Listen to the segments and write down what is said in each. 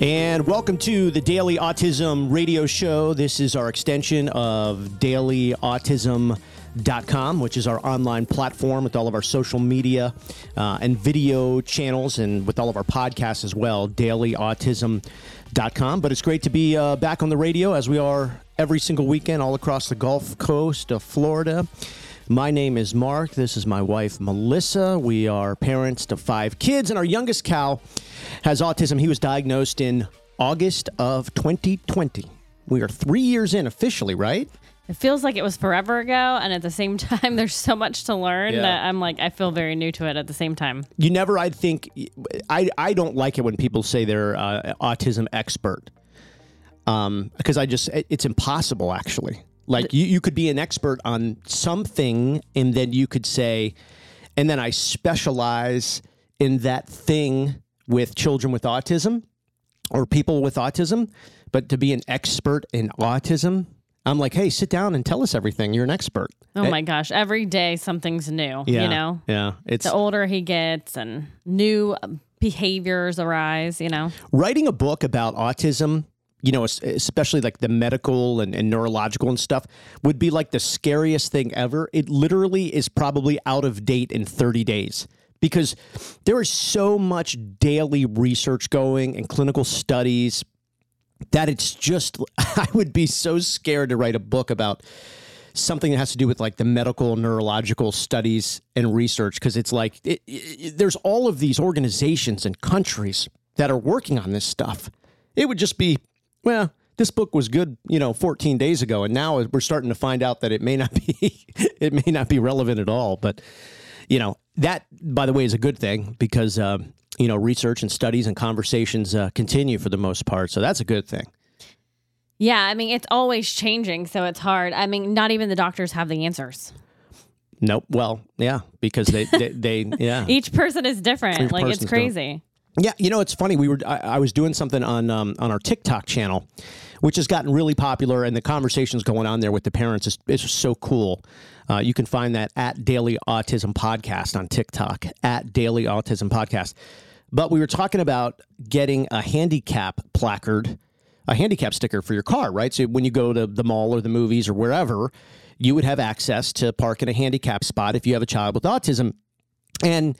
And welcome to the Daily Autism Radio Show. This is our extension of dailyautism.com, which is our online platform with all of our social media uh, and video channels and with all of our podcasts as well, dailyautism.com. But it's great to be uh, back on the radio as we are every single weekend all across the Gulf Coast of Florida. My name is Mark. This is my wife, Melissa. We are parents to five kids, and our youngest, Cal, has autism. He was diagnosed in August of 2020. We are three years in officially, right? It feels like it was forever ago, and at the same time, there's so much to learn Yeah. that I'm like, I feel very new to it at the same time. You never, I think, I, I don't like it when people say they're uh, autism expert. Um, because I just, it- it's impossible actually. Like you, you could be an expert on something and then you could say, and then I specialize in that thing with children with autism or people with autism. But to be an expert in autism, I'm like, hey, sit down and tell us everything. You're an expert. Oh eh my gosh, every day something's new, Yeah. you know? Yeah. It's The older he gets and new um, behaviors arise, you know? writing a book about autism you know especially like the medical and, and neurological and stuff would be like the scariest thing ever. It literally is probably out of date in 30 days because there is so much daily research going and clinical studies that it's just i would be so scared to write a book about something that has to do with like the medical neurological studies and research because it's like it, it, there's all of these organizations and countries that are working on this stuff. It would just be well this book was good you know 14 days ago and now we're starting to find out that it may not be it may not be relevant at all but you know that by the way is a good thing because uh, you know research and studies and conversations uh, continue for the most part so that's a good thing Yeah, I mean, it's always changing, so it's hard. I mean, not even the doctors have the answers. nope well yeah because they they, they yeah Each person is different. Each like, it's crazy. Yeah, you know, it's funny. We were I, I was doing something on um, on our TikTok channel, which has gotten really popular, and the conversations going on there with the parents is, is so cool. Uh, you can find that at Daily Autism Podcast on TikTok at Daily Autism Podcast. But we were talking about getting a handicap placard, a handicap sticker for your car, right? So when you go to the mall or the movies or wherever, you would have access to park in a handicap spot if you have a child with autism. And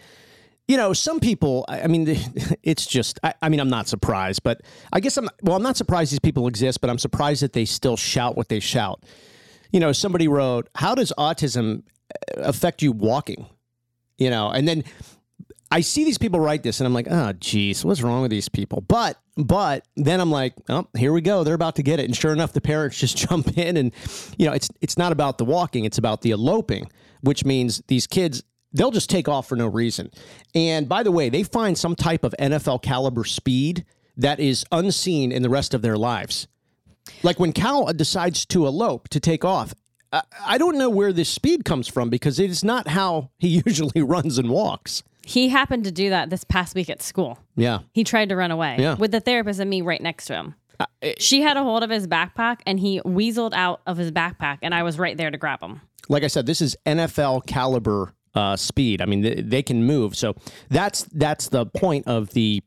you know, some people, I mean, it's just, I, I mean, I'm not surprised, but I guess I'm, well, I'm not surprised these people exist, but I'm surprised that they still shout what they shout. You know, somebody wrote, How does autism uh, affect you walking? You know, and then I see these people write this and I'm like, oh, geez, what's wrong with these people? But, but then I'm like, oh, here we go. They're about to get it. And sure enough, the parents just jump in and, you know, it's, it's not about the walking, it's about the eloping, which means these kids, they'll just take off for no reason. And by the way, they find some type of NFL caliber speed that is unseen in the rest of their lives. Like when Cal decides to elope, to take off, I, don't know where this speed comes from because it is not how he usually runs and walks. He happened to do that this past week at school. Yeah. He tried to run away Yeah. with the therapist and me right next to him. she had a hold of his backpack and he weaseled out of his backpack, and I was right there to grab him. like I said, this is NFL caliber uh, speed. I mean, they, they can move. So that's that's the point of the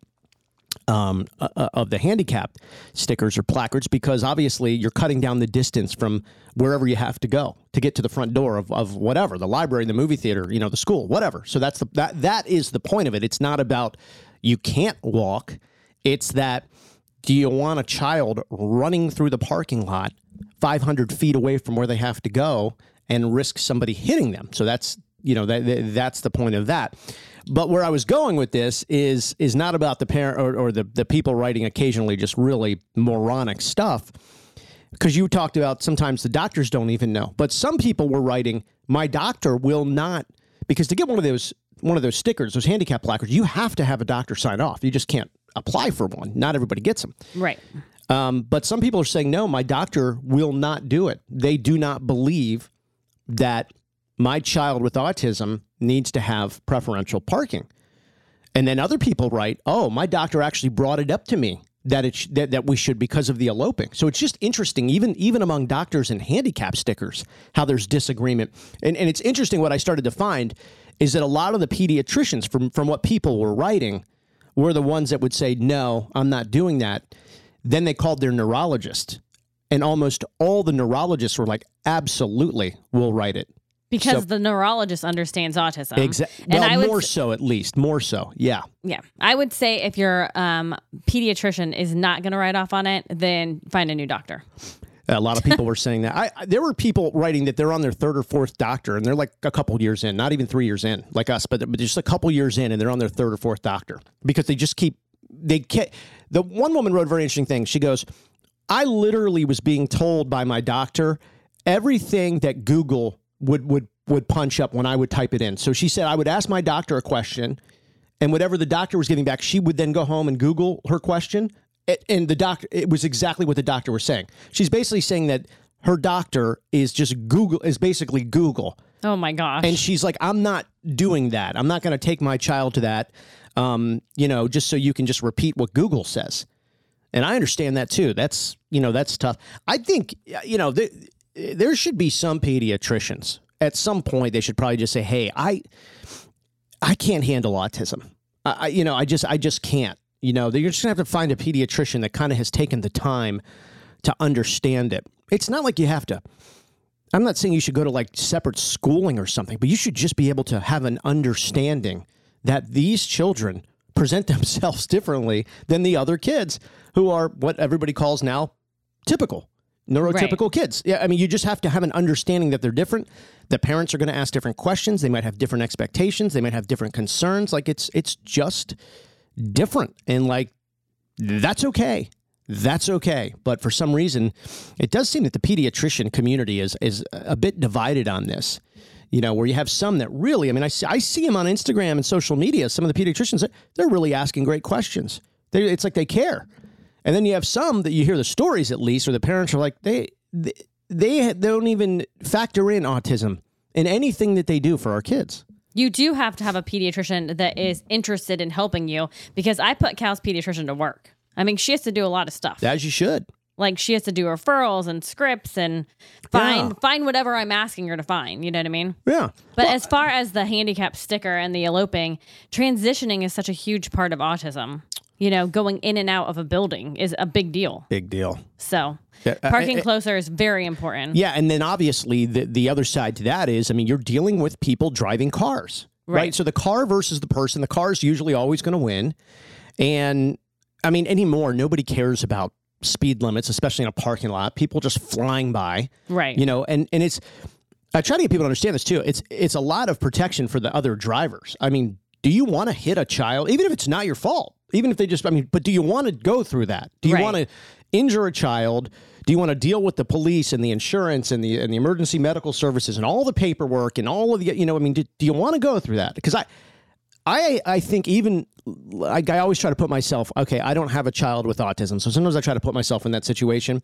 um, uh, uh, of the handicap stickers or placards because obviously you're cutting down the distance from wherever you have to go to get to the front door of, of whatever the library, the movie theater, you know, the school, whatever. So that's the that that is the point of it. It's not about you can't walk. It's that do you want a child running through the parking lot 500 feet away from where they have to go and risk somebody hitting them? So that's you know that, that- that's the point of that. But where I was going with this is is not about the parent or, or the the people writing occasionally just really moronic stuff because you talked about sometimes the doctors don't even know. But some people were writing, my doctor will not because to get one of those one of those stickers, those handicap placards, you have to have a doctor sign off. You just can't apply for one. Not everybody gets them. Right. Um, but some people are saying, no, my doctor will not do it. They do not believe that my child with autism needs to have preferential parking. And then other people write, oh, my doctor actually brought it up to me that it sh- that, that we should because of the eloping. So it's just interesting, even even among doctors and handicap stickers, how there's disagreement. And and it's interesting what I started to find is that a lot of the pediatricians from from what people were writing were the ones that would say, no, I'm not doing that. Then they called their neurologist. And almost all the neurologists were like, absolutely, we'll write it. Because So- the neurologist understands autism. Exactly. And Well, I would more so, at least. More so. Yeah. Yeah, I would say if your um, pediatrician is not going to write off on it, then find a new doctor. A lot of people were saying that. I, I there were people writing that they're on their third or fourth doctor, and they're like a couple years in, not even three years in, like us, but, but just a couple years in, and they're on their third or fourth doctor because they just keep they can't. The one woman wrote a very interesting thing. She goes, "I literally was being told by my doctor everything that Google would would would punch up when I would type it in." So she said, "I would ask my doctor a question." and whatever the doctor was giving back, she would then go home and Google her question. And the doctor, it was exactly what the doctor was saying. She's basically saying that her doctor is just Google, is basically Google. Oh my gosh! And she's like, I'm not doing that. I'm not going to take my child to that, um, you know, just so you can just repeat what Google says. And I understand that too. That's, you know, that's tough. I think, you know, th- there should be some pediatricians at some point. They should probably just say, Hey, I, I can't handle autism. I, I you know, I just, I just can't. You know, you're just gonna have to find a pediatrician that kind of has taken the time to understand it. It's not like you have to. I'm not saying you should go to like separate schooling or something, but you should just be able to have an understanding that these children present themselves differently than the other kids who are what everybody calls now typical neurotypical kids. Yeah, I mean, you just have to have an understanding that they're different. The parents are going to ask different questions. They might have different expectations. They might have different concerns. Like it's it's just different, and like that's okay. That's okay. But for some reason, it does seem that the pediatrician community is is a bit divided on this. You know, where you have some that really, I mean, I see, I see them on Instagram and social media. Some of the pediatricians, they're really asking great questions. They, it's like they care. And then you have some that you hear the stories at least, or the parents are like they they, they don't even factor in autism in anything that they do for our kids. you do have to have a pediatrician that is interested in helping you because I put Cal's pediatrician to work. I mean, she has to do a lot of stuff. As you should. like she has to do referrals and scripts and find Yeah. find whatever I'm asking her to find. You know what I mean? Yeah. But as far as the handicap sticker and the eloping, transitioning is such a huge part of autism. You know, going in and out of a building is a big deal. Big deal. So, Yeah, uh, parking uh, closer is very important. Yeah, and then obviously the the other side to that is, I mean, you're dealing with people driving cars, right? Right. So the car versus the person, the car is usually always going to win, and I mean, anymore, nobody cares about speed limits, especially in a parking lot. People just flying by, Right. You know, and and it's I try to get people to understand this too. It's it's a lot of protection for the other drivers. I mean, do you want to hit a child, even if it's not your fault? Even if they just, I mean, but do you want to go through that? Do you Right. want to injure a child? Do you want to deal with the police and the insurance and the and the emergency medical services and all the paperwork and all of the, you know, I mean, do, do you want to go through that? Because I, I, I think even like I always try to put myself. Okay, I don't have a child with autism, so sometimes I try to put myself in that situation.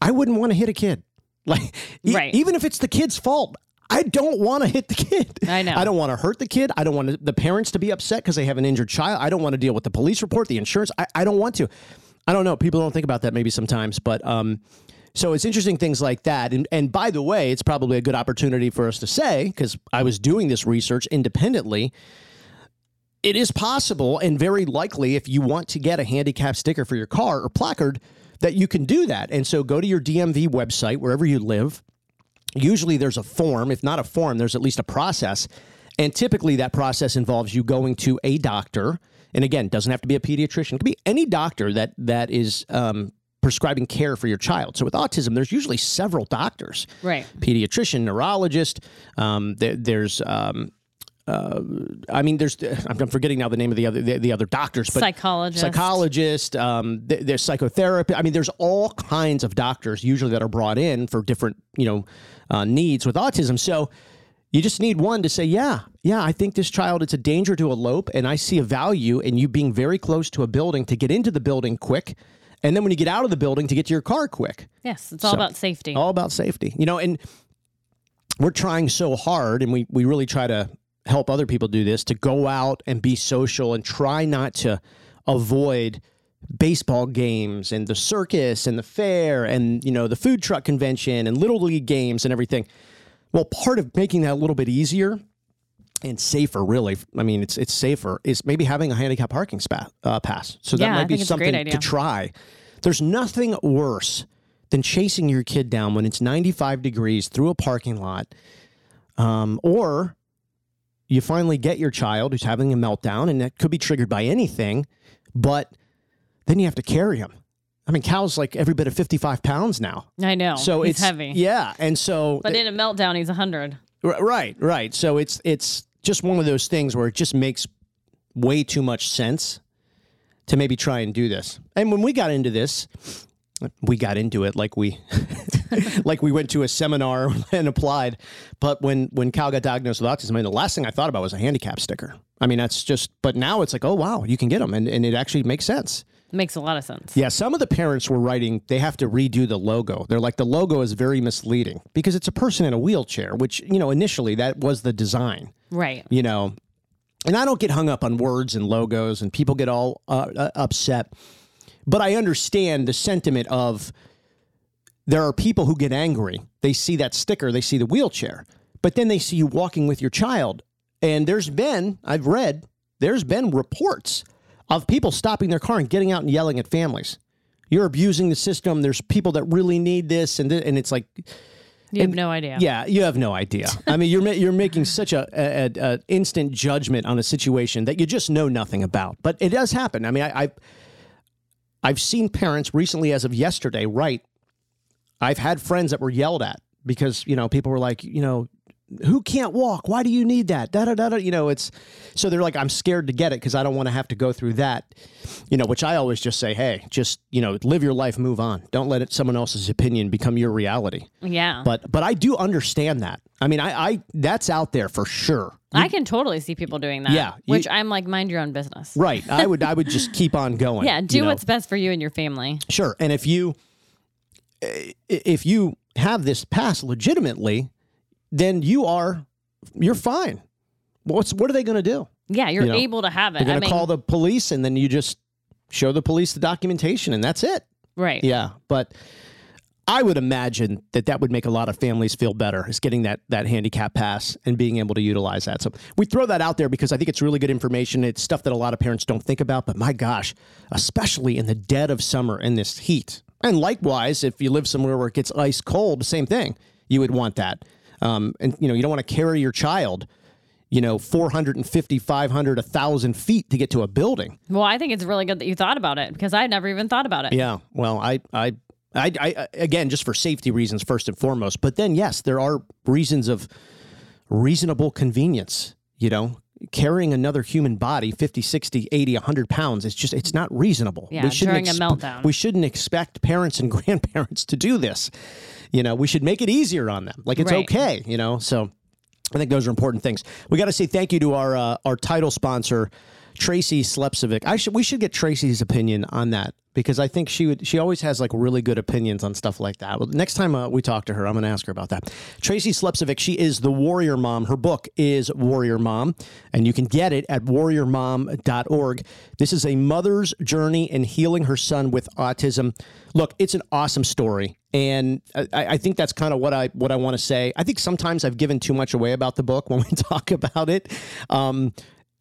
I wouldn't want to hit a kid, like e- Right. even if it's the kid's fault. I don't want to hit the kid. I know. I don't want to hurt the kid. I don't want the parents to be upset because they have an injured child. I don't want to deal with the police report, the insurance. I, I don't want to. I don't know. People don't think about that maybe sometimes, but um, so it's interesting things like that. And and by the way, it's probably a good opportunity for us to say because I was doing this research independently. It is possible and very likely if you want to get a handicap sticker for your car or placard that you can do that. And so go to your DMV website wherever you live usually there's a form. If not a form, there's at least a process. And typically that process involves you going to a doctor. And again, doesn't have to be a pediatrician. It could be any doctor that that is um, prescribing care for your child. So with autism, there's usually several doctors. Right. Pediatrician, neurologist. Um, there, there's um, uh, I mean, there's I'm forgetting now the name of the other the, the other doctors, but Psychologist. psychologist, um, th- there's psychotherapy. I mean, there's all kinds of doctors usually that are brought in for different, you know, uh, needs with autism. So you just need one to say, yeah, yeah, I think this child, it's a danger to elope, and I see a value in you being very close to a building to get into the building quick. And then when you get out of the building to get to your car quick, Yes, it's all So- about safety. all about safety, you know, and we're trying so hard and we, we really try to help other people do this to go out and be social and try not to avoid baseball games and the circus and the fair and you know the food truck convention and little league games and everything well part of making that a little bit easier and safer, really. I mean, it's it's safer. Is maybe having a handicap parking spa, uh, pass. So that Yeah, might be think it's a great something to try. There's nothing worse than chasing your kid down when it's 95 degrees through a parking lot, um, or you finally get your child who's having a meltdown, and that could be triggered by anything, but then you have to carry him. I mean, Cal's like every bit of 55 pounds now. I know. So he's it's heavy. Yeah, and so But in a meltdown, he's 100. R- Right, right. So it's it's just one of those things where it just makes way too much sense to maybe try and do this. And when we got into this, we got into it like we like we went to a seminar and applied. But when when Cal got diagnosed with autism, I mean, the last thing I thought about was a handicap sticker. I mean, that's just. But now it's like, oh wow, you can get them, and and it actually makes sense. Makes a lot of sense. Yeah, some of the parents were writing they have to redo the logo. They're like the logo is very misleading because it's a person in a wheelchair, which, you know, initially that was the design, Right. you know. And I don't get hung up on words and logos and people get all uh, uh, upset. But I understand the sentiment of there are people who get angry. They see that sticker, they see the wheelchair, but then they see you walking with your child. And there's been, I've read, there's been reports of people stopping their car and getting out and yelling at families. You're abusing the system. There's people that really need this, and th- and it's like, You have no idea. yeah, you have no idea. I mean, you're ma- you're making such a, a, a instant judgment on a situation that you just know nothing about. But it does happen. I mean, I, I've I've seen parents recently, as of yesterday, write. I've had friends that were yelled at because you know people were like, you know, who can't walk? Why do you need that? Da da da da. You know, it's so they're like, I'm scared to get it because I don't want to have to go through that. You know, which I always just say, hey, just you know, live your life, move on. Don't let it someone else's opinion become your reality. Yeah. But but I do understand that. I mean, I, I that's out there for sure. I can totally see people doing that. Yeah, you- which I'm like, mind your own business. Right. I would I would just keep on going. Yeah, do you know? what's best for you and your family. sure. And if you if you have this pass legitimately, then you are you're fine. What's what are they going to do? Yeah, you're You know, able to have it. They're going to call the police, and then you just show the police the documentation, and that's it. right. Yeah, but I would imagine that that would make a lot of families feel better is getting that that handicap pass and being able to utilize that. So we throw that out there because I think it's really good information. It's stuff that a lot of parents don't think about, but my gosh, especially in the dead of summer in this heat. And likewise, if you live somewhere where it gets ice cold, same thing. You would want that. Um, and you know, you don't want to carry your child, you know, 450, 500, 1,000 feet to get to a building. Well, I think it's really good that you thought about it because I never even thought about it. Yeah. Well, I, I, I, I, again, just for safety reasons, first and foremost. But then, yes, there are reasons of reasonable convenience. You know, carrying another human body 50, 60, 80, 100 pounds, it's just, it's not reasonable. Yeah, during a meltdown. We shouldn't expect parents and grandparents to do this. You know, we should make it easier on them. Like it's Right. okay, you know? So I think those are important things. We got to say thank you to our uh, our title sponsor, Tracy Slepcevic. I should we should get Tracy's opinion on that because I think she would she always has like really good opinions on stuff like that. Well, next time uh, we talk to her, I'm going to ask her about that. Tracy Slepcevic, she is the Warrior Mom. Her book is Warrior Mom, and you can get it at warriormom.org. This is a mother's journey in healing her son with autism. Look, it's an awesome story, and I, I think that's kind of what I what I want to say. I think sometimes I've given too much away about the book when we talk about it. Um,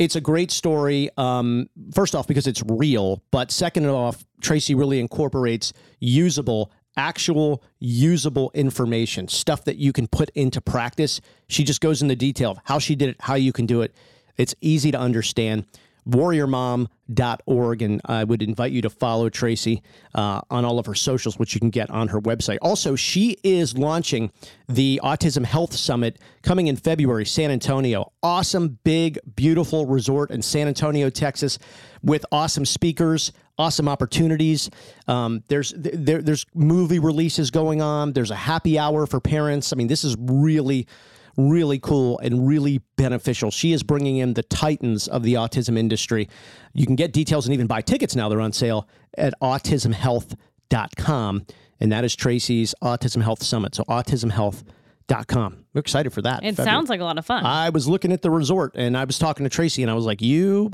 it's a great story. Um, first off, because it's real, but second off, Tracy really incorporates usable, actual usable information, stuff that you can put into practice. She just goes into detail of how she did it, how you can do it. It's easy to understand. warriormom.org and I would invite you to follow Tracy uh, on all of her socials which you can get on her website. Also, she is launching the Autism Health Summit coming in February, San Antonio. Awesome, big, beautiful resort in San Antonio, Texas with awesome speakers, awesome opportunities. Um, there's there, there's movie releases going on. There's a happy hour for parents. I mean, this is really really cool and really beneficial. She is bringing in the titans of the autism industry. You can get details and even buy tickets now. They're on sale at autismhealth.com. And that is Tracy's Autism Health Summit. So autismhealth.com. We're excited for that. It February. sounds like a lot of fun. I was looking at the resort and I was talking to Tracy and I was like, you,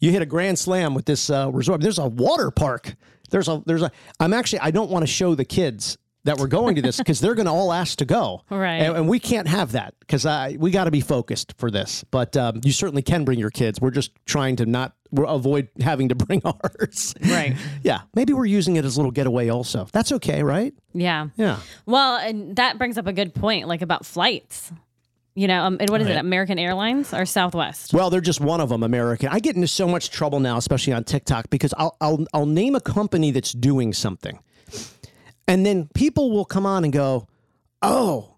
you hit a grand slam with this uh, resort. There's a water park. There's a, there's a, I'm actually, I don't want to show the kids that we're going to this because they're going to all ask to go. Right. And, and we can't have that because we got to be focused for this. But um, you certainly can bring your kids. We're just trying to not we're avoid having to bring ours. Right. yeah. Maybe we're using it as a little getaway also. That's okay, right? Yeah. Yeah. Well, and that brings up a good point, like about flights. You know, um, and what is Right. it, American Airlines or Southwest? Well, they're just one of them, American. I get into so much trouble now, especially on TikTok, because I'll I'll I'll name a company that's doing something, and then people will come on and go, "Oh,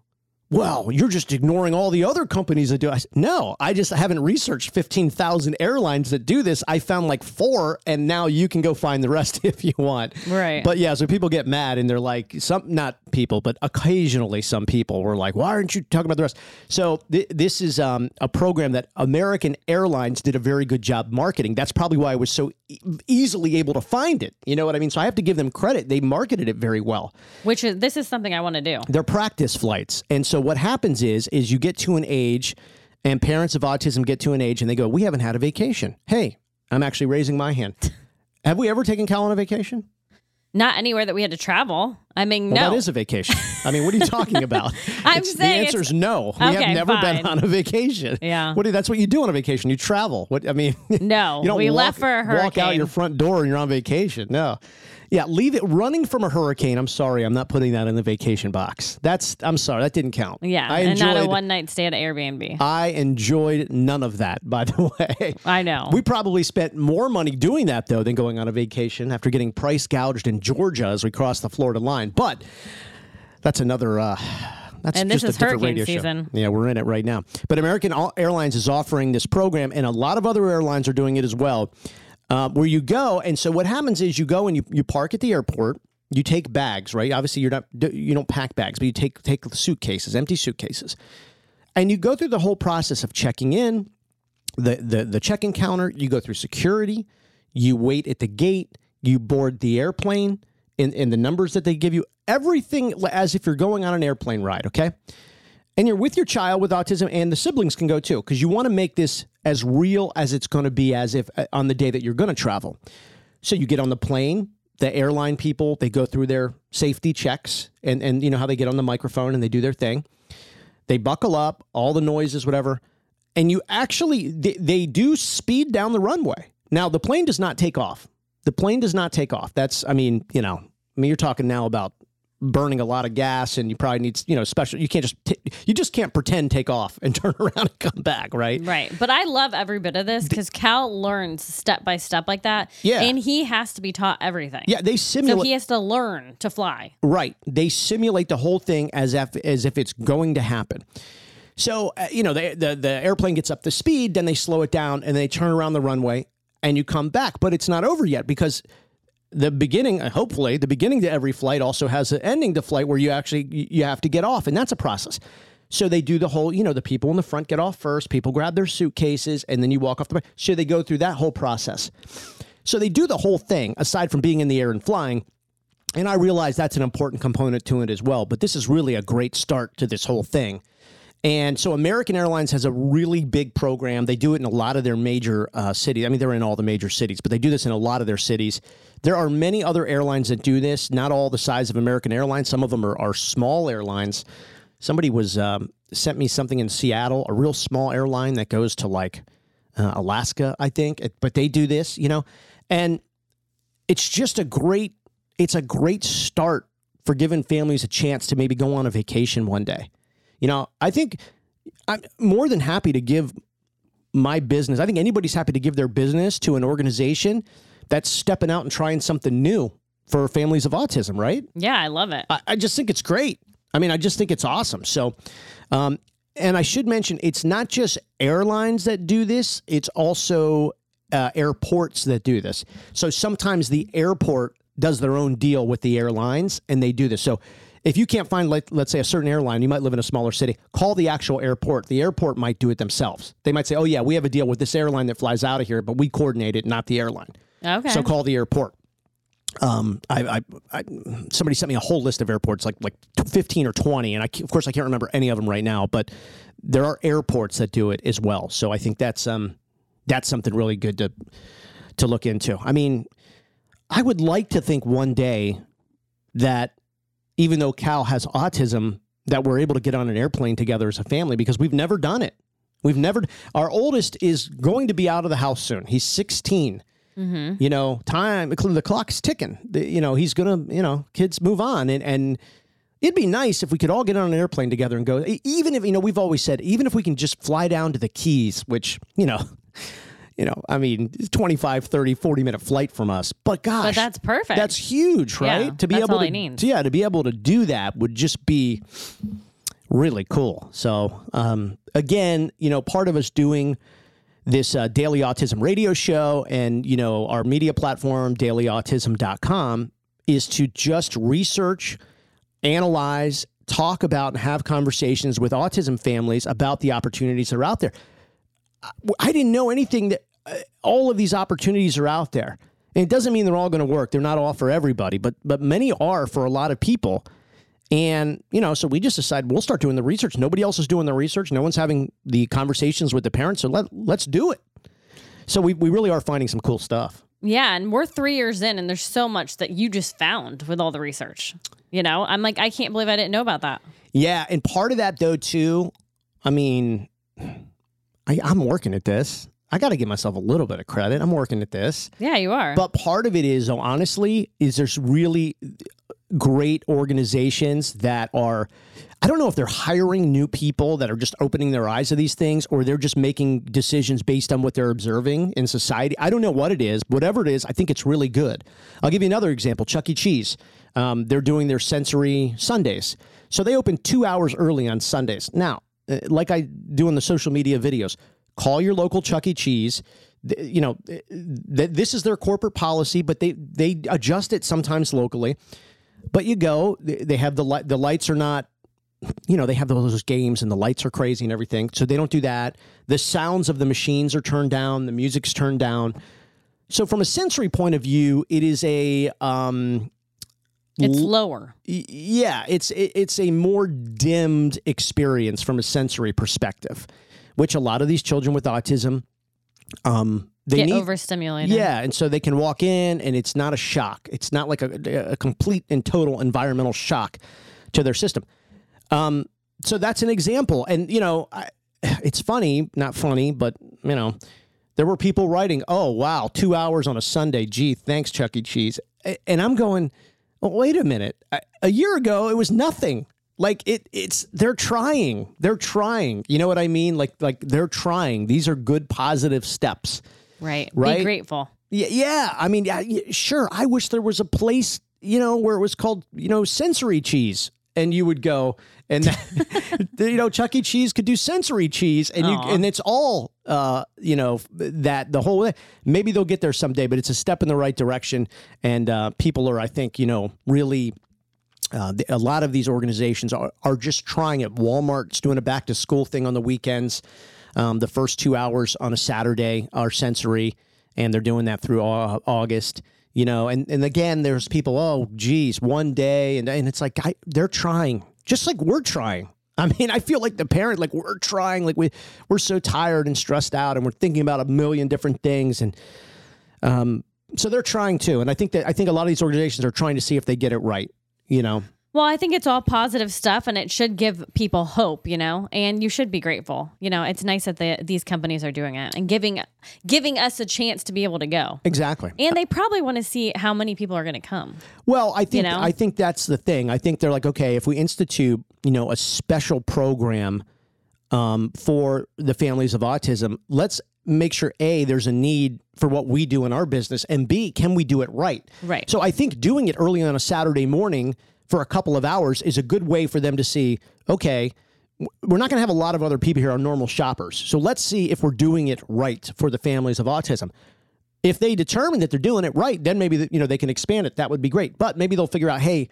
well, you're just ignoring all the other companies that do." it." I said, no, I just haven't researched fifteen thousand airlines that do this. I found like four, and now you can go find the rest if you want. Right. But yeah, so people get mad and they're like, some not people, but occasionally some people were like, why aren't you talking about the rest? So th- this is um, a program that American Airlines did a very good job marketing. That's probably why I was so e- easily able to find it. You know what I mean? So I have to give them credit. They marketed it very well. Which is this is something I want to do. They're practice flights. And so what happens is is you get to an age and parents of autism get to an age and they go, "We haven't had a vacation." Hey, I'm actually raising my hand. Have we ever taken Cal on a vacation? Not anywhere that we had to travel. I mean, Well, no. that is a vacation. I mean, what are you talking about? I'm It's- saying the answer is no. We Okay, have never fine. been on a vacation. Yeah. What do, that's what you do on a vacation. You travel. What I mean, No, you don't we walk, left for a Walk out your front door and you're on vacation. No. Yeah, leave it running from a hurricane. I'm sorry, I'm not putting that in the vacation box. That's I'm sorry, that didn't count. yeah, I and not a enjoyed- one night stay at Airbnb. I enjoyed none of that, by the way. I know. We probably spent more money doing that though than going on a vacation after getting price gouged in Georgia as we crossed the Florida line. But that's another. Uh, that's And this just is hurricane season. show. Yeah, we're in it right now. But American Airlines is offering this program, and a lot of other airlines are doing it as well. Uh, where you go, and so what happens is you go and you, you park at the airport. You take bags, right? Obviously, you're not you don't pack bags, but you take take suitcases, empty suitcases, and you go through the whole process of checking in, the the the check-in counter. You go through security. You wait at the gate. You board the airplane in in the numbers that they give you. Everything as if you're going on an airplane ride. Okay, and you're with your child with autism, and the siblings can go too, because you want to make this as real as it's going to be as if uh, on the day that you're going to travel. So you get on the plane. The airline people they go through their safety checks, and and you know how they get on the microphone and they do their thing. They buckle up, all the noises, whatever, and you actually they, they do speed down the runway. Now the plane does not take off. The plane does not take off. That's I mean you know I mean you're talking now about burning a lot of gas and you probably need you know special you can't just t- you just can't pretend take off and turn around and come back right Right. But I love every bit of this because Cal learns step by step like that. Yeah. And he has to be taught everything. yeah they simulate So he has to learn to fly. Right. They simulate the whole thing as if as if it's going to happen. So uh, you know the, the the airplane gets up to speed, then they slow it down, and they turn around the runway, and you come back. But it's not over yet because the beginning, uh, hopefully, the beginning to every flight also has an ending to flight where you actually you you have to get off, and that's a process. So they do the whole, you know, the people in the front get off first, people grab their suitcases, and then you walk off the. So they go through that whole process. So they do the whole thing aside from being in the air and flying. And I realize that's an important component to it as well. But this is really a great start to this whole thing. And so American Airlines has a really big program. They do it in a lot of their major uh, cities. I mean, they're in all the major cities, but they do this in a lot of their cities. There are many other airlines that do this, not all the size of American Airlines. Some of them are, are small airlines. Somebody was um, sent me something in Seattle, a real small airline that goes to like uh, Alaska, I think. But they do this, you know, and it's just a great it's a great start for giving families a chance to maybe go on a vacation one day. You know, I think I'm more than happy to give my business. I think anybody's happy to give their business to an organization that's stepping out and trying something new for families of autism, right? Yeah, I love it. I, I just think it's great. I mean, I just think it's awesome. So, um, and I should mention, it's not just airlines that do this; it's also uh, airports that do this. So sometimes the airport does their own deal with the airlines, and they do this. So. If you can't find, like, let's say, a certain airline, you might live in a smaller city. Call the actual airport. The airport might do it themselves. They might say, "Oh yeah, we have a deal with this airline that flies out of here, but we coordinate it, not the airline." Okay. So call the airport. Um, I, I, I, somebody sent me a whole list of airports, like like fifteen or twenty, and I, of course I can't remember any of them right now. But there are airports that do it as well. So I think that's um that's something really good to to look into. I mean, I would like to think one day that even though Cal has autism, that we're able to get on an airplane together as a family because we've never done it. We've never. Our oldest is going to be out of the house soon. He's 16. Mm-hmm. You know, time the clock's ticking. The- You know, he's gonna. You know, kids move on, and and it'd be nice if we could all get on an airplane together and go. Even if you know, we've always said, even if we can just fly down to the Keys, which you know. You know, I mean, it's 25, 30, 40 minute flight from us. But gosh, But that's perfect. that's huge, right? Yeah, to be able to, needs. yeah, to be able to do that would just be really cool. So, um, again, you know, part of us doing this uh, daily autism radio show and, you know, our media platform, dailyautism.com, is to just research, analyze, talk about, and have conversations with autism families about the opportunities that are out there. I- didn't know anything that Uh, all of these opportunities are out there. And it doesn't mean they're all going to work. They're not all for everybody, but but many are for a lot of people. And, you know, so we just decide we'll start doing the research. Nobody else is doing the research. No one's having the conversations with the parents. So let, let's do it. So we, we really are finding some cool stuff. Yeah, and we're three years in, and there's so much that you just found with all the research. You know, I'm like, I can't believe I didn't know about that. Yeah. And part of that, though, too, I mean, I, I'm working at this. I got to give myself a little bit of credit. I'm working at this. Yeah, you are. But part of it is, oh, honestly, is there's really great organizations that are, I don't know if they're hiring new people that are just opening their eyes to these things or they're just making decisions based on what they're observing in society. I don't know what it is. Whatever it is, I think it's really good. I'll give you another example Chuck E. Cheese. Um, they're doing their sensory Sundays. So they open two hours early on Sundays. Now, uh, like I do in the social media videos, call your local Chuck E. Cheese. You know, th- th- this is their corporate policy, but they they adjust it sometimes locally. But you go, they have the light. The lights are not, you know, they have those games and the lights are crazy and everything. So they don't do that. The sounds of the machines are turned down. The music's turned down. So from a sensory point of view, it is a um, it's lower. yeah, it's it, it's a more dimmed experience from a sensory perspective, which a lot of these children with autism, um, they Get need. overstimulated. Yeah, and so they can walk in, and it's not a shock. It's not like a, a complete and total environmental shock to their system. Um, so that's an example, and you know, I, it's funny, not funny, but you know, there were people writing, "Oh wow, two hours on a Sunday. Gee, thanks, Chuck E. Cheese." And I'm going, well, "Wait a minute. A- A year ago, it was nothing." Like it, it's they're trying. They're trying. You know what I mean? Like like they're trying. These are good positive steps. Right. Right? Be grateful. Yeah, yeah. I mean, yeah, sure. I wish there was a place, you know, where it was called, you know, sensory cheese, and you would go, and that, you know, Chuck E. Cheese could do sensory cheese, and you, and it's all, uh, you know, that the whole. Maybe they'll get there someday, but it's a step in the right direction, and uh, people are, I think, you know, really. Uh, a lot of these organizations are, are just trying it. Walmart's doing a back to school thing on the weekends. Um, the first two hours on a Saturday are sensory, and they're doing that through au- August. You know, and, and again, there's people. Oh, geez, one day, and and it's like I, they're trying, just like we're trying. I mean, I feel like the parent, like we're trying, like we we're so tired and stressed out, and we're thinking about a million different things, and um, so they're trying too. And I think that I think a lot of these organizations are trying to see if they get it right. You know, Well, I think it's all positive stuff and it should give people hope, you know, and you should be grateful. You know, it's nice that the, these companies are doing it and giving giving us a chance to be able to go. exactly. And they probably want to see how many people are going to come. Well, I think you know? I think that's the thing. I think they're like, okay, if we institute, you know, a special program um, for the families of autism, let's make sure a there's a need for what we do in our business, and b can we do it right? Right. So I think doing it early on a Saturday morning for a couple of hours is a good way for them to see, okay. We're not going to have a lot of other people here, are normal shoppers. So let's see if we're doing it right for the families of autism if they determine that they're doing it right, then maybe you know they can expand it. That would be great. But maybe they'll figure out, hey,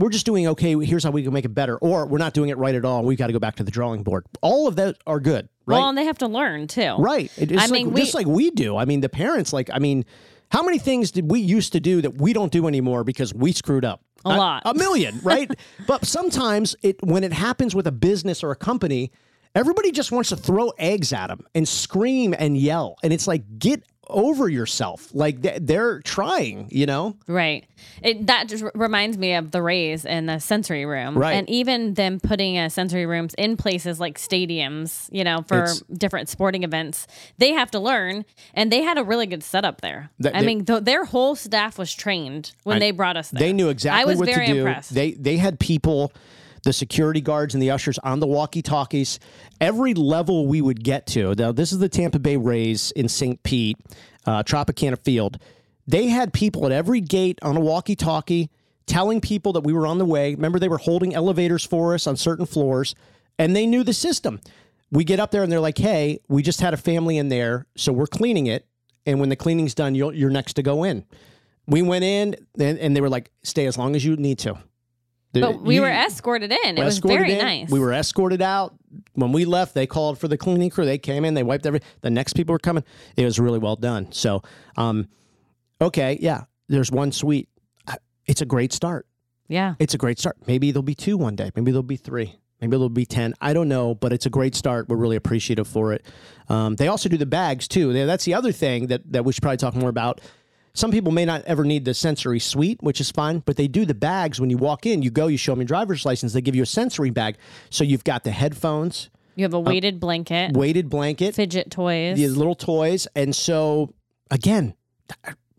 we're just doing okay. Here's how we can make it better, or we're not doing it right at all. We've got to go back to the drawing board. All of that are good, right? Well, and they have to learn too. right. It's I like, mean, we- just like we do. I mean, the parents, like, I mean, how many things did we used to do that we don't do anymore because we screwed up? A lot. a million, right? but sometimes it when it happens with a business or a company, everybody just wants to throw eggs at them and scream and yell, and it's like get over yourself. Like they- they're trying, you know? Right. It, that just reminds me of the Rays in the sensory room. Right. And even them putting uh, sensory rooms in places like stadiums, you know, for It's- different sporting events. They have to learn, and they had a really good setup there. That- I they- mean, th- their whole staff was trained when they brought us there. They knew exactly I was what very to do. impressed. They they had people, the security guards and the ushers on the walkie-talkies. Every level we would get to. Now this is the Tampa Bay Rays in St. Pete, uh, Tropicana Field. They had people at every gate on a walkie-talkie telling people that we were on the way. Remember, they were holding elevators for us on certain floors, and they knew the system. We get up there and they're like, "Hey, we just had a family in there, so we're cleaning it, and when the cleaning's done, you're next to go in." We went in and, and they were like, "Stay as long as you need to." But we You- were escorted in. It was very in. nice. We were escorted out. When we left, they called for the cleaning crew. They came in, they wiped every. The next people were coming. It was really well done. So, um, okay, yeah. There's one suite. It's a great start. yeah. It's a great start. Maybe there'll be two one day. Maybe there'll be three. Maybe there'll be ten. I don't know, but it's a great start. We're really appreciative for it. Um, they also do the bags too. That's the other thing that that we should probably talk more about. Some people may not ever need the sensory suite, which is fine, but they do the bags when you walk in. You go, you show them your driver's license. They give you a sensory bag, so you've got the headphones, You have a uh, weighted blanket, weighted blanket, fidget toys. these little toys, and so again,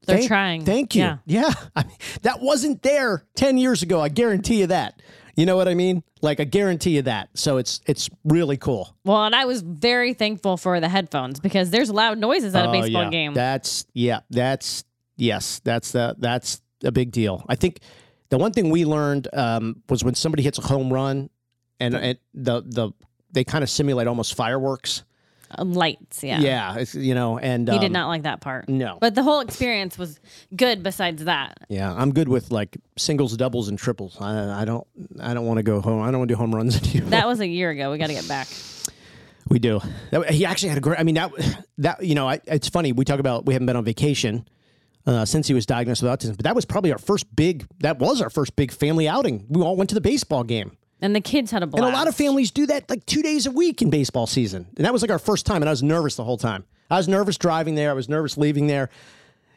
They're thank- trying. Thank you. Yeah. Yeah, I mean, that wasn't there ten years ago. I guarantee you that. You know what I mean? Like I guarantee you that. So it's it's really cool. Well, and I was very thankful for the headphones because there's loud noises at a Oh, baseball yeah. game. That's yeah. That's yes. That's the that's a big deal. I think the one thing we learned um, was when somebody hits a home run, and it, the the they kind of simulate almost fireworks. Uh, Lights, yeah. Yeah, it's, you know, and He did um, not like that part. No. But the whole experience was good besides that. Yeah, I'm good with like singles, doubles, and triples. I, I don't I don't want to go home. I don't want to do home runs anymore. That was a year ago. We got to get back. We do. That, he actually had a great. I mean, that that you know, I, it's funny. We talk about we haven't been on vacation uh, since he was diagnosed with autism, but that was probably our first big. That was our first big family outing. We all went to the baseball game, And the kids had a blast. and a lot of families do that like two days a week in baseball season. And that was like our first time, and I was nervous the whole time. I was nervous driving there. I was nervous leaving there.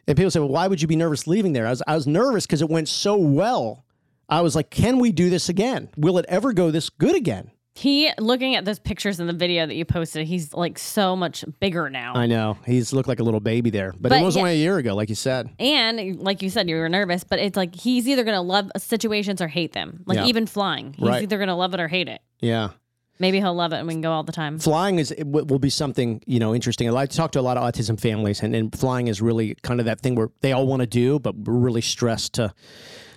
And people say, "Well, why would you be nervous leaving there?" I was I was nervous because it went so well. I was like, "Can we do this again? Will it ever go this good again?" He, looking at those pictures in the video that you posted, he's like so much bigger now. I know he's looked like a little baby there, but, But it was yeah- only a year ago, like you said. and like you said, you were nervous, but it's like he's either going to love situations or hate them. Like Yeah. even flying, he's Right. either going to love it or hate it. Yeah. Maybe he'll love it and we can go all the time. flying is it will will be something you know interesting. I talk to a lot of autism families, and, and flying is really kind of that thing where they all want to do, but we're really stressed to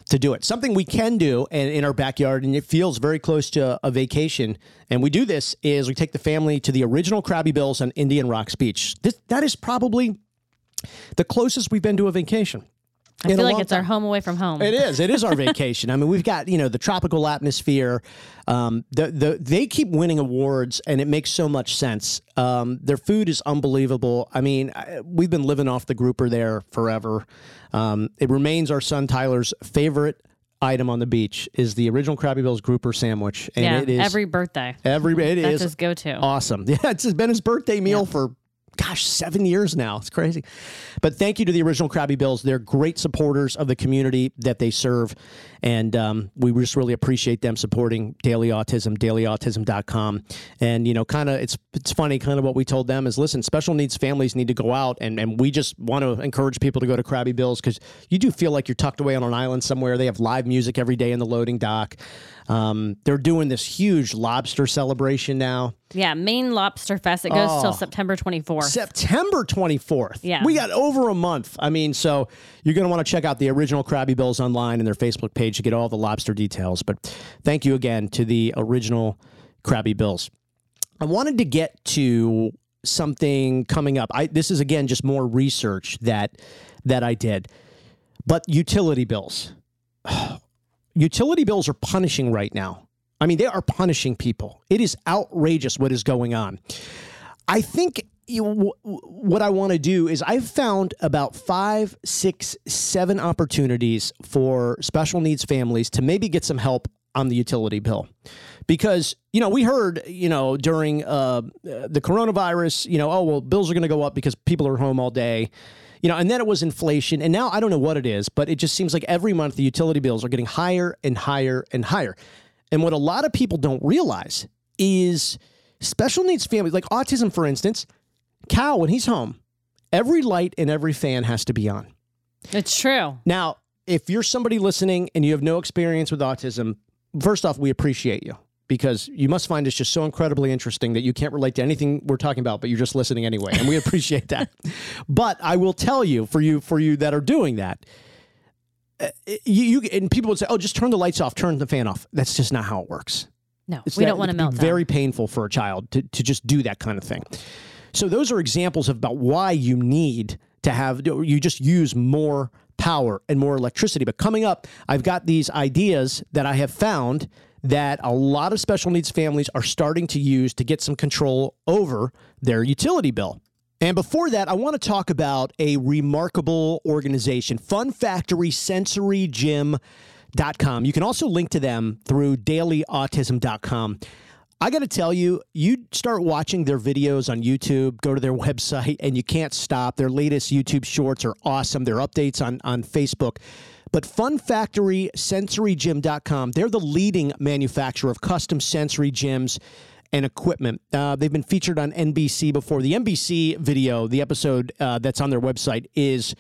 to do it. Something we can do and in our backyard, and it feels very close to a vacation. And we do this is we take the family to the original Crabby Bill's on Indian Rocks Beach. This, that is probably the closest we've been to a vacation. I feel like it's our home away from home. It is. It is our vacation. I mean, we've got you know the tropical atmosphere. Um, the the they keep winning awards, and it makes so much sense. Um, their food is unbelievable. I mean, I, we've been living off the grouper there forever. Um, it remains our son Tyler's favorite item on the beach is the original Crabby Bill's grouper sandwich, and yeah, it is every birthday. every it That's is his go-to. awesome. Yeah, it's been his birthday meal for gosh, seven years now. It's crazy. But thank you to the original Crabby Bill's. They're great supporters of the community that they serve. And um, we just really appreciate them supporting Daily Autism, dailyautism.com. And, you know, kind of, it's it's funny, kind of what we told them is listen, special needs families need to go out. And, and we just want to encourage people to go to Crabby Bill's because you do feel like you're tucked away on an island somewhere. They have live music every day in the loading dock. Um, they're doing this huge lobster celebration now. Yeah, Maine Lobster Fest. It goes Oh. till September 24th. September 24th. Yeah. We got over a month. I mean, so you're going to want to check out the original Crabby Bill's online and their Facebook page to get all the lobster details. But thank you again to the original Crabby Bill's. I wanted to get to something coming up. I this is again just more research that that I did. But utility bills. utility bills are punishing right now. I mean, they are punishing people. It is outrageous what is going on. I think you, what I want to do is I've found about five, six, seven opportunities for special needs families to maybe get some help on the utility bill because you know we heard you know during uh, the coronavirus you know oh well bills are going to go up because people are home all day you know and then it was inflation and now i don't know what it is but it just seems like every month the utility bills are getting higher and higher and higher. And what a lot of people don't realize is special needs families like autism for instance cal when he's home every light and every fan has to be on. It's true. now, if you're somebody listening and you have no experience with autism, first off, we appreciate you because you must find us just so incredibly interesting that you can't relate to anything we're talking about, but you're just listening anyway, and we appreciate that. But I will tell you, for you, for you that are doing that, uh, you, you and people would say, "Oh, just turn the lights off, turn the fan off." That's just not how it works. No, It's we that- don't want to melt. Very painful for a child to, to just do that kind of thing. So those are examples of about why you need to have you just use more power and more electricity. But coming up, I've got these ideas that I have found that a lot of special needs families are starting to use to get some control over their utility bill. And before that, I want to talk about a remarkable organization, Fun Factory Sensory Gym com. You can also link to them through dailyautism.com. I got to tell you, you start watching their videos on YouTube, go to their website, and you can't stop. Their latest YouTube shorts are awesome. Their updates on, on Facebook. But Fun Factory SensoryGym.com, they're the leading manufacturer of custom sensory gyms and equipment. Uh, they've been featured on NBC before. The NBC video, the episode uh, that's on their website, is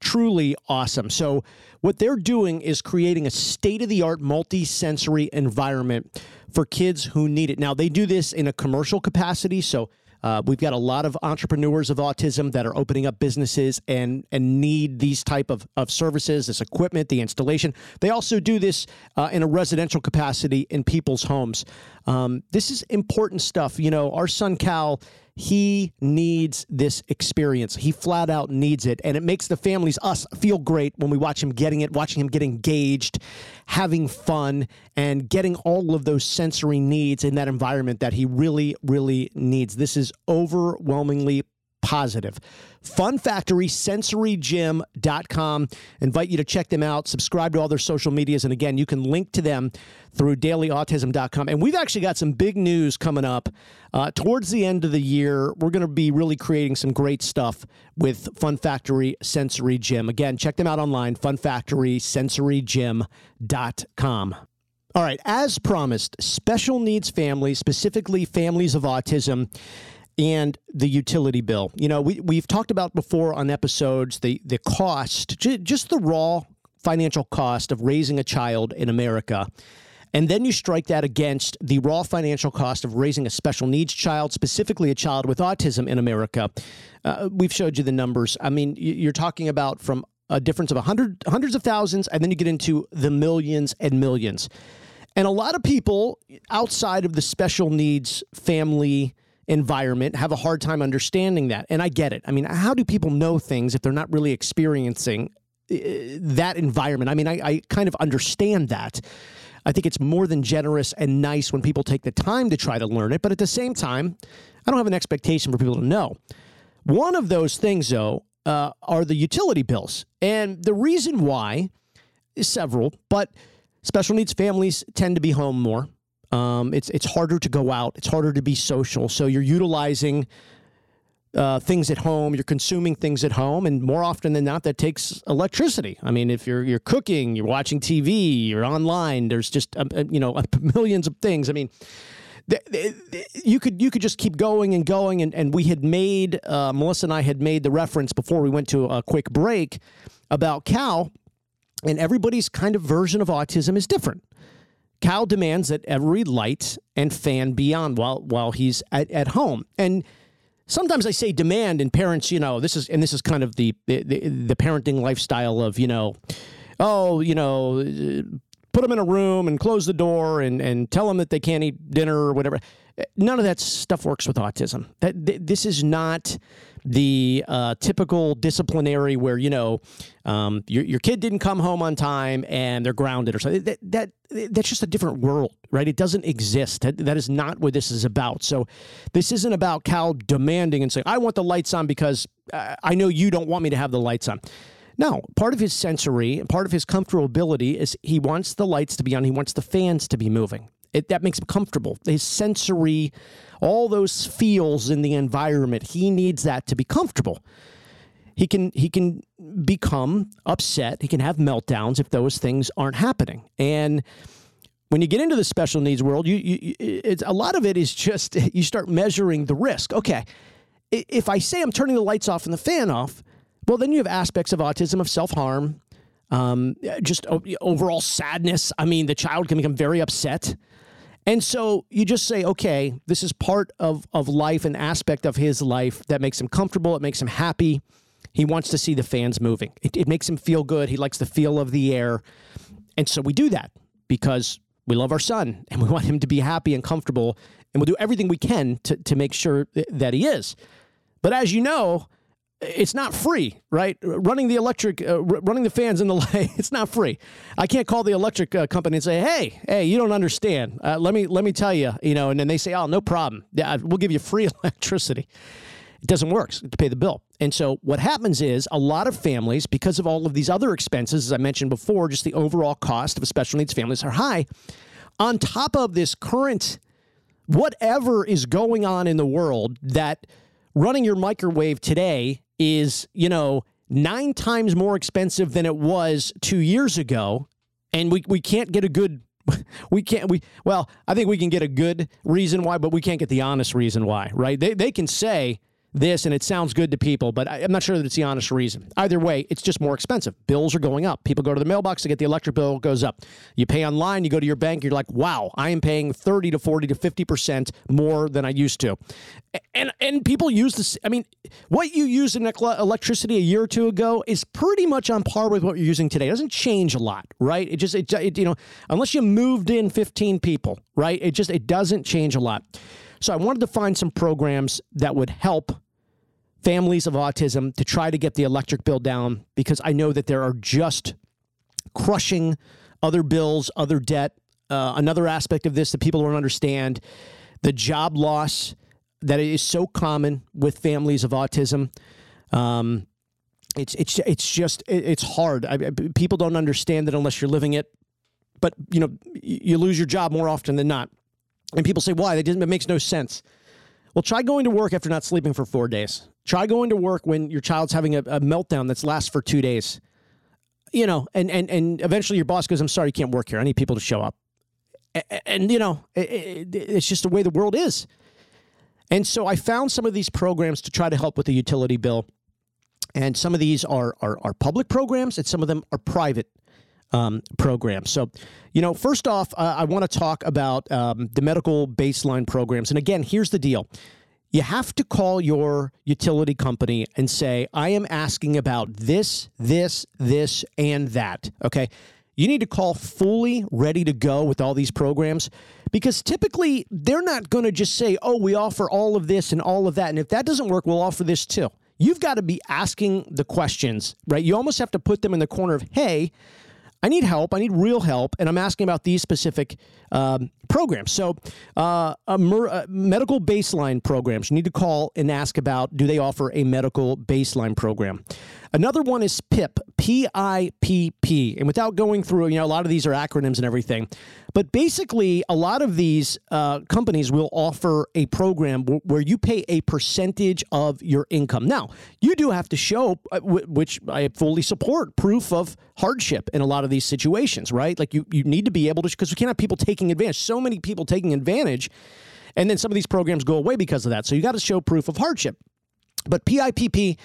truly awesome. So, what they're doing is creating a state of the art multi sensory environment for kids who need it. Now, they do this in a commercial capacity. So, uh, we've got a lot of entrepreneurs of autism that are opening up businesses and and need these type of, of services, this equipment, the installation. They also do this uh, in a residential capacity in people's homes. Um, this is important stuff. You know, our son Cal, he needs this experience. He flat out needs it, and it makes the families, us, feel great when we watch him getting it, watching him get engaged, having fun, and getting all of those sensory needs in that environment that he really, really needs. This is overwhelmingly positive. Fun Factory SensoryGym.com. Invite you to check them out, subscribe to all their social medias, and again, you can link to them through dailyautism.com. And we've actually got some big news coming up. Uh, towards the end of the year, we're going to be really creating some great stuff with Fun Factory Sensory Gym. Again, check them out online, funfactorysensorygym.com. All right, as promised, special needs families, specifically families of autism, and the utility bill. You know, we we've talked about before on episodes the the cost, ju- just the raw financial cost of raising a child in America. And then you strike that against the raw financial cost of raising a special needs child, specifically a child with autism in America. Uh, we've showed you the numbers. I mean, you're talking about from a difference of hundred, hundreds of thousands, and then you get into the millions and millions. And a lot of people outside of the special needs family environment have a hard time understanding that. And I get it. I mean, how do people know things if they're not really experiencing uh, that environment? I mean, I, I kind of understand that. I think it's more than generous and nice when people take the time to try to learn it. But at the same time, I don't have an expectation for people to know. One of those things, though, uh, are the utility bills. And the reason why is several, but special needs families tend to be home more. Um, it's it's harder to go out. It's harder to be social. So you're utilizing uh, things at home. You're consuming things at home, and more often than not, that takes electricity. I mean, if you're you're cooking, you're watching TV, you're online. There's just um, uh, you know millions of things. I mean. th- th- th- You could you could just keep going and going, and, and we had made uh, Melissa and I had made the reference before we went to a quick break about Cal, and everybody's kind of version of autism is different. Cal demands that every light and fan be on while while he's at, at home. And sometimes I say demand, and parents, you know, this is and this is kind of the the, the parenting lifestyle of you know, oh, you know, put them in a room and close the door and and tell them that they can't eat dinner or whatever. None of that stuff works with autism. That th- this is not the uh, typical disciplinary where you know um, your your kid didn't come home on time and they're grounded or something. That, that that's just a different world, right? It doesn't exist. That, that is not what this is about. So this isn't about Cal demanding and saying, "I want the lights on because uh, I know you don't want me to have the lights on." No, part of his sensory, part of his comfortability is he wants the lights to be on, he wants the fans to be moving. It, that makes him comfortable. His sensory, all those feels in the environment, he needs that to be comfortable. He can he can become upset. He can have meltdowns if those things aren't happening. And when you get into the special needs world, you, you it's a lot of it is just you start measuring the risk. Okay, if I say I'm turning the lights off and the fan off, well, then you have aspects of autism of self harm, um, just overall sadness. I mean, the child can become very upset. And so you just say, okay, this is part of, of life, an aspect of his life that makes him comfortable, it makes him happy. He wants to see the fans moving. It, it makes him feel good. He likes the feel of the air. And so we do that because we love our son and we want him to be happy and comfortable. And we'll do everything we can to, to make sure that he is. But as you know, it's not free, right? Running the electric, uh, running the fans in the light, it's not free. I can't call the electric uh, company and say, "Hey, hey, you don't understand. Uh, let me let me tell you," you know, and then they say, "Oh, no problem. Yeah, we'll give you free electricity." It doesn't work to pay the bill. And so what happens is a lot of families, because of all of these other expenses, as I mentioned before, just the overall cost of special needs families are high. On top of this current, whatever is going on in the world, that running your microwave today is, you know, nine times more expensive than it was two years ago. And we, we can't get a good we can't we well i think we can get a good reason why but we can't get the honest reason why right they, they can say this and it sounds good to people, but I, am not sure that it's the honest reason. Either way, it's just more expensive. Bills are going up. People go to the mailbox to get the electric bill goes up. You pay online, you go to your bank, you're like, wow, I am paying 30 to 40 to 50% more than I used to. And and people use this. I mean, what you used in electricity a year or two ago is pretty much on par with what you're using today. It doesn't change a lot, right? It just, it, it you know, unless you moved in 15 people, right? It just, it doesn't change a lot. So I wanted to find some programs that would help families of autism to try to get the electric bill down because I know that there are just crushing other bills, other debt. Uh, another aspect of this that people don't understand the job loss that is so common with families of autism. Um, it's it's it's just it's hard. I, people don't understand it unless you're living it. But you know, you lose your job more often than not. And people say, why? That doesn't, it makes no sense. Well, try going to work after not sleeping for four days. Try going to work when your child's having a, a meltdown that's lasts for two days. You know, and, and, and eventually your boss goes, I'm sorry, you can't work here. I need people to show up. And, and you know, it, it, it's just the way the world is. And so I found some of these programs to try to help with the utility bill. And some of these are, are, are public programs, and some of them are private um, program. So, you know, first off, uh, I want to talk about um, the medical baseline programs. And again, here's the deal. You have to call your utility company and say, I am asking about this, this, this, and that. Okay. You need to call fully ready to go with all these programs because typically they're not going to just say, oh, we offer all of this and all of that. And if that doesn't work, we'll offer this too. You've got to be asking the questions, right? You almost have to put them in the corner of, hey, I need help. I need real help, and I'm asking about these specific um, programs. So, uh, mer- uh, medical baseline programs. You need to call and ask about: Do they offer a medical baseline program? Another one is PIP, P I P P. And without going through, you know, a lot of these are acronyms and everything. But basically, a lot of these uh, companies will offer a program w- where you pay a percentage of your income. Now, you do have to show, uh, w- which I fully support, proof of hardship in a lot of these situations, right? Like you, you need to be able to, because we can't have people taking advantage. So many people taking advantage. And then some of these programs go away because of that. So you got to show proof of hardship. But PIPP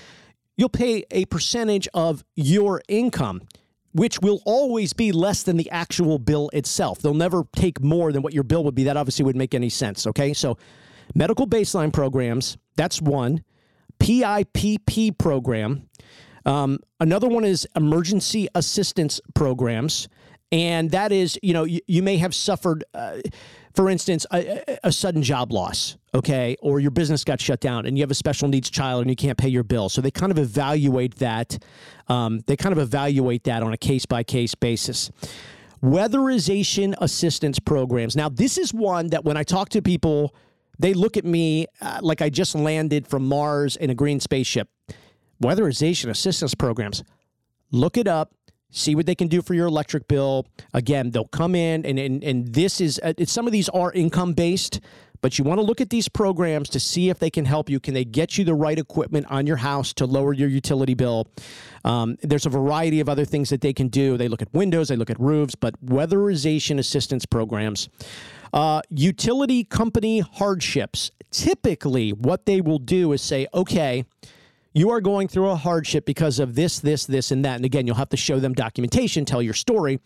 you'll pay a percentage of your income, which will always be less than the actual bill itself. They'll never take more than what your bill would be. That obviously wouldn't make any sense. Okay. So, medical baseline programs, that's one. PIPP program. Um, another one is emergency assistance programs. And that is, you know, you, you may have suffered. Uh, for instance, a, a, sudden job loss, okay, or your business got shut down and you have a special needs child and you can't pay your bill. So they kind of evaluate that. Um, they kind of evaluate that on a case by case basis. Weatherization assistance programs. Now, this is one that when I talk to people, they look at me uh, like I just landed from Mars in a green spaceship. Weatherization assistance programs. look it up see what they can do for your electric bill. Again they'll come in and and, and this is uh, some of these are income based but you want to look at these programs to see if they can help you. Can they get you the right equipment on your house to lower your utility bill? Um, there's a variety of other things that they can do. They look at windows they look at roofs but weatherization assistance programs. Uh, utility company hardships. Typically what they will do is say okay you are going through a hardship because of this, this, this, and that. And again, you'll have to show them documentation, tell your story.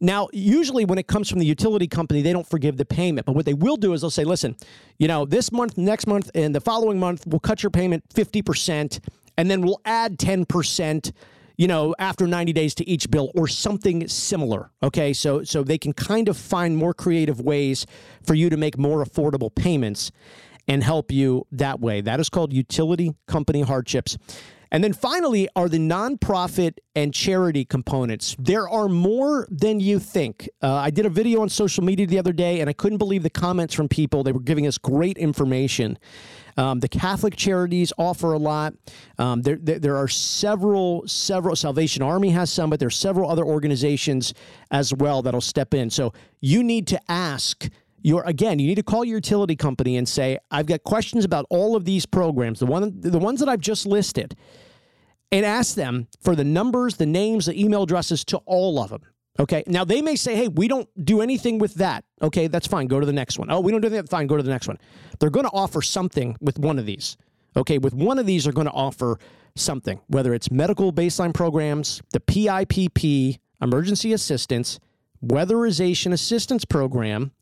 Now, usually when it comes from the utility company, they don't forgive the payment. But what they will do is they'll say, listen, you know, this month, next month, and the following month, we'll cut your payment 50%, and then we'll add 10%, you know, after 90 days to each bill or something similar. Okay. So so they can kind of find more creative ways for you to make more affordable payments and help you that way. That is called utility company hardships. And then finally are the nonprofit and charity components. There are more than you think. Uh, I did a video on social media the other day, and I couldn't believe the comments from people. They were giving us great information. Um, the Catholic charities offer a lot. Um, there, there, there, are several, several. Salvation Army has some, but there are several other organizations as well that'll step in. So you need to ask you're again, you need to call your utility company and say, I've got questions about all of these programs, the one the ones that I've just listed, and ask them for the numbers, the names, the email addresses to all of them. Okay. Now they may say, hey, we don't do anything with that. Okay, that's fine. Go to the next one. Oh, we don't do that. Fine, go to the next one. They're going to offer something with one of these. Okay, with one of these, they're going to offer something, whether it's medical baseline programs, the PIPP, emergency assistance, weatherization assistance program,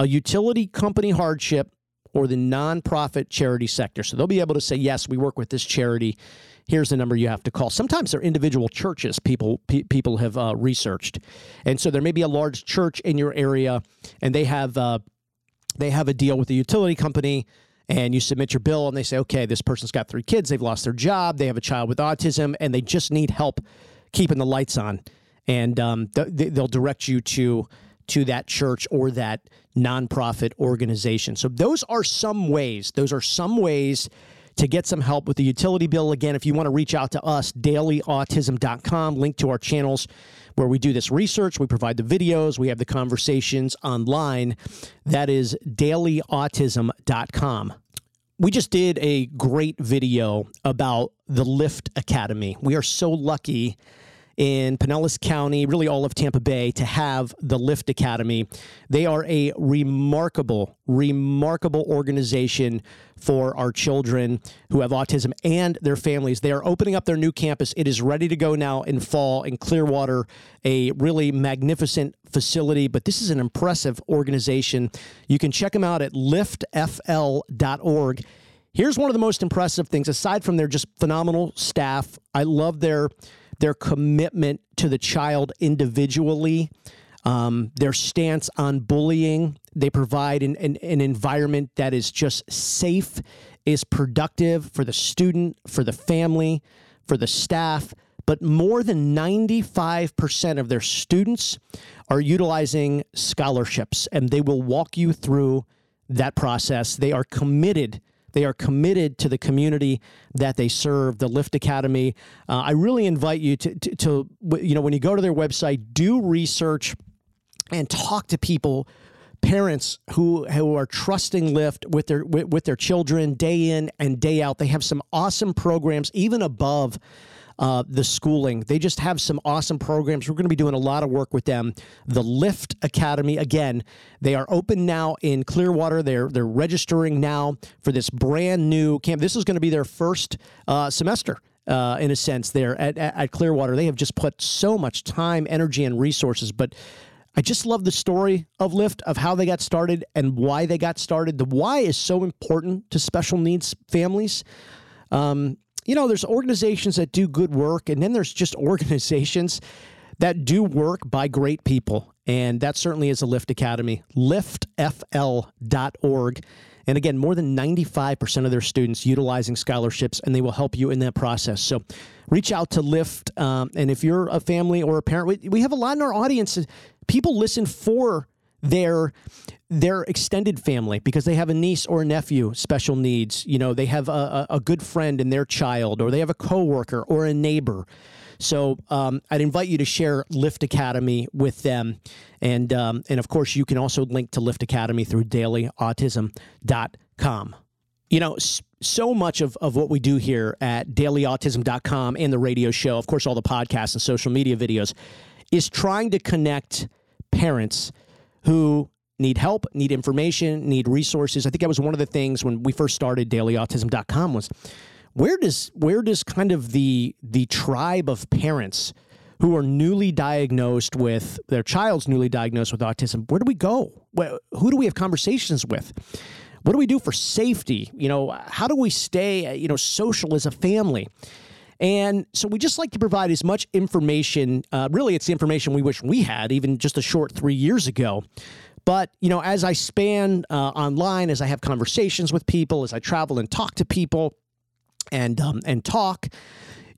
a utility company hardship, or the nonprofit charity sector. So they'll be able to say, yes, we work with this charity. Here's the number you have to call. Sometimes they're individual churches people pe- people have uh, researched, and so there may be a large church in your area, and they have uh, they have a deal with the utility company and you submit your bill and they say, okay, this person's got three kids, they've lost their job, they have a child with autism, and they just need help keeping the lights on. And um, th- they'll direct you to to that church or that nonprofit organization. So those are some ways. Those are some ways to get some help with the utility bill. Again, if you want to reach out to us, dailyautism.com, link to our channels where we do this research, we provide the videos, we have the conversations online. That is dailyautism.com. We just did a great video about the Lift Academy. We are so lucky in Pinellas County, really all of Tampa Bay, to have the Lift Academy. They are a remarkable, remarkable organization for our children who have autism and their families. They are opening up their new campus. It is ready to go now in fall in Clearwater, a really magnificent facility, but this is an impressive organization. You can check them out at liftfl.org. Here's one of the most impressive things, aside from their just phenomenal staff. I love their their commitment to the child individually, um, their stance on bullying. They provide an, an, an environment that is just safe, is productive for the student, for the family, for the staff. But more than 95% of their students are utilizing scholarships, and they will walk you through that process. They are committed they are committed to the community that they serve, the Lift Academy. Uh, I really invite you to, to, to, you know, when you go to their website, do research and talk to people parents who who are trusting Lift with their with, with, their children day in and day out. They have some awesome programs, even above uh, the schooling. They just have some awesome programs. We're going to be doing a lot of work with them. The Lift Academy, again, they are open now in Clearwater. They're they're registering now for this brand new camp. This is going to be their first uh, semester. Uh, in a sense, there at, at Clearwater, they have just put so much time, energy, and resources. But I just love the story of Lift, of how they got started and why they got started. The why is so important to special needs families. Um, you know, there's organizations that do good work, and then there's just organizations that do work by great people. And that certainly is a Lift Academy, liftfl.org. And again, more than 95% of their students utilizing scholarships, and they will help you in that process. So reach out to Lift. Um, and if you're a family or a parent, we, we have a lot in our audience. People listen for their their extended family because they have a niece or a nephew special needs you know they have a, a good friend and their child or they have a coworker or a neighbor So um, I'd invite you to share Lift Academy with them. And, um, and of course, you can also link to Lift Academy through dailyautism.com. You know, so much of, of what we do here at dailyautism.com and the radio show, of course, all the podcasts and social media videos, is trying to connect parents who need help, need information, need resources. I think that was one of the things when we first started dailyautism.com was where does where does kind of the the tribe of parents who are newly diagnosed with their child's newly diagnosed with autism, where do we go? Who do we have conversations with? What do we do for safety? You know, how do we stay, you know, social as a family? And so we just like to provide as much information. Uh, really, it's the information we wish we had even just a short three years ago. But, you know, as I span uh, online, as I have conversations with people, as I travel and talk to people and, um, and talk,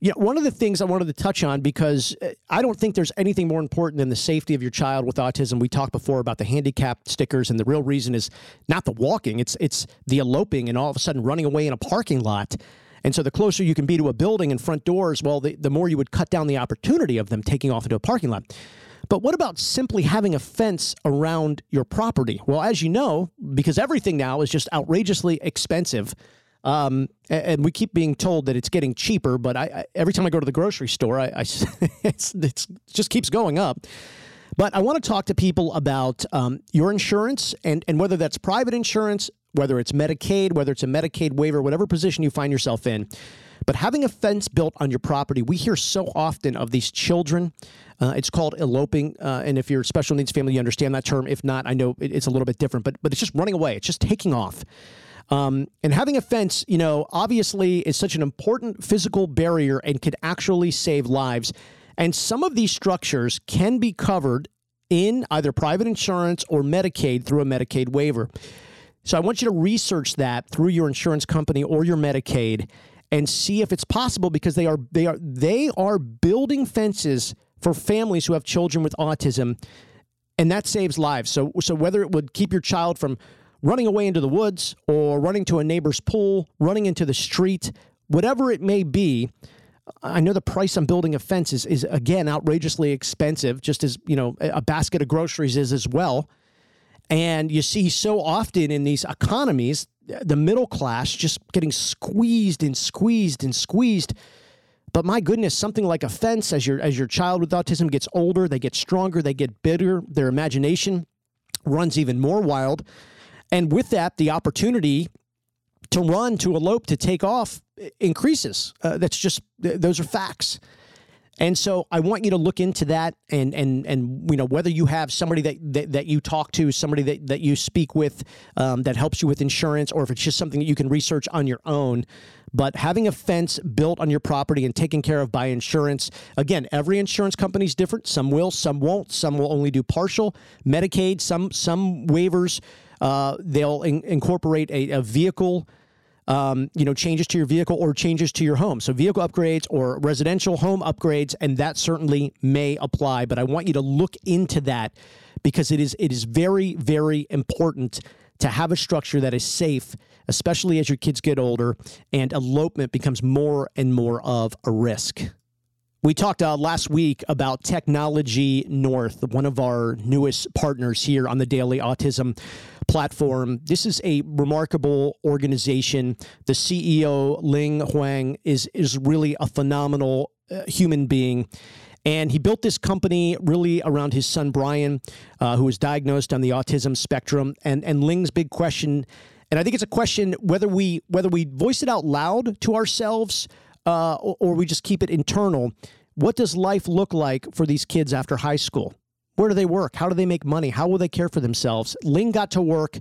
you know, one of the things I wanted to touch on because uh, I don't think there's anything more important than the safety of your child with autism. We talked before about the handicap stickers, and the real reason is not the walking; it's it's the eloping and all of a sudden running away in a parking lot. And so, the closer you can be to a building and front doors, well, the, the more you would cut down the opportunity of them taking off into a parking lot. But what about simply having a fence around your property? Well, as you know, because everything now is just outrageously expensive um, and we keep being told that it's getting cheaper, but I, I every time I go to the grocery store, I, I it's, it's just keeps going up. But I want to talk to people about um, your insurance and, and whether that's private insurance, whether it's Medicaid, whether it's a Medicaid waiver, whatever position you find yourself in. But having a fence built on your property, we hear so often of these children. Uh, it's called eloping, uh, and if you're a special needs family, you understand that term. If not, I know it's a little bit different, but but it's just running away. It's just taking off. Um, and having a fence, you know, obviously is such an important physical barrier and can actually save lives. And some of these structures can be covered in either private insurance or Medicaid through a Medicaid waiver. So I want you to research that through your insurance company or your Medicaid and see if it's possible because they are they are they are building fences for families who have children with autism and that saves lives. So so whether it would keep your child from running away into the woods or running to a neighbor's pool, running into the street, whatever it may be. I know the price on building a fence is, is again outrageously expensive, just as you know a basket of groceries is as well. And you see so often in these economies, the middle class just getting squeezed and squeezed and squeezed. But my goodness, something like a fence, as your as your child with autism gets older, they get stronger, they get bitter, their imagination runs even more wild. And with that, the opportunity to run, to elope, to take off increases. Uh, that's just, those are facts. And so I want you to look into that and and and you know whether you have somebody that that, that you talk to, somebody that, that you speak with um, that helps you with insurance, or if it's just something that you can research on your own. But having a fence built on your property and taken care of by insurance, again, every insurance company is different. Some will, some won't. Some will only do partial Medicaid. Some some waivers uh, they'll in- incorporate a, a vehicle. Um, you know, changes to your vehicle or changes to your home. So, vehicle upgrades or residential home upgrades, and that certainly may apply. But I want you to look into that because it is it is very very important to have a structure that is safe, especially as your kids get older, and elopement becomes more and more of a risk. We talked uh, last week about Technology North, one of our newest partners here on the Daily Autism platform. This is a remarkable organization. The CEO, Ling Huang, is, is really a phenomenal uh, human being. And he built this company really around his son, Brian, uh, who was diagnosed on the autism spectrum. And, and Ling's big question, and I think it's a question whether we, whether we voice it out loud to ourselves uh, or, or we just keep it internal. What does life look like for these kids after high school? Where do they work? How do they make money? How will they care for themselves? Ling got to work,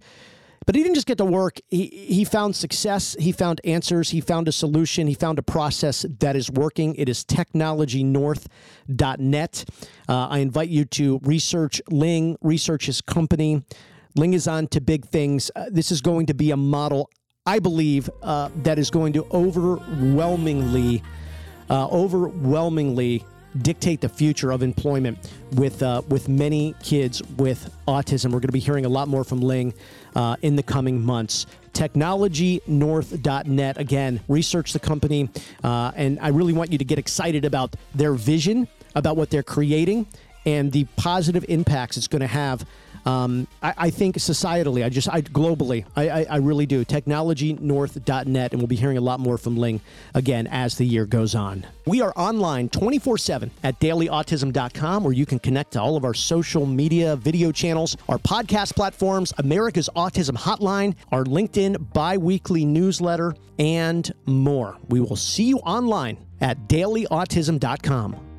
but he didn't just get to work. He, he found success. He found answers. He found a solution. He found a process that is working. It is technologynorth.net. Uh, I invite you to research Ling, research his company. Ling is on to big things. Uh, this is going to be a model I believe uh, that is going to overwhelmingly, uh, overwhelmingly dictate the future of employment with uh, with many kids with autism. We're going to be hearing a lot more from Ling uh, in the coming months. technologynorth.net. Again, research the company, uh, and I really want you to get excited about their vision, about what they're creating, and the positive impacts it's going to have um, I, I, think societally, I just, I globally, I, I, I, really do. TechnologyNorth.net, and we'll be hearing a lot more from Ling again as the year goes on. We are online 24 7 at dailyautism.com, where you can connect to all of our social media video channels, our podcast platforms, America's Autism Hotline, our LinkedIn bi weekly newsletter, and more. We will see you online at dailyautism.com.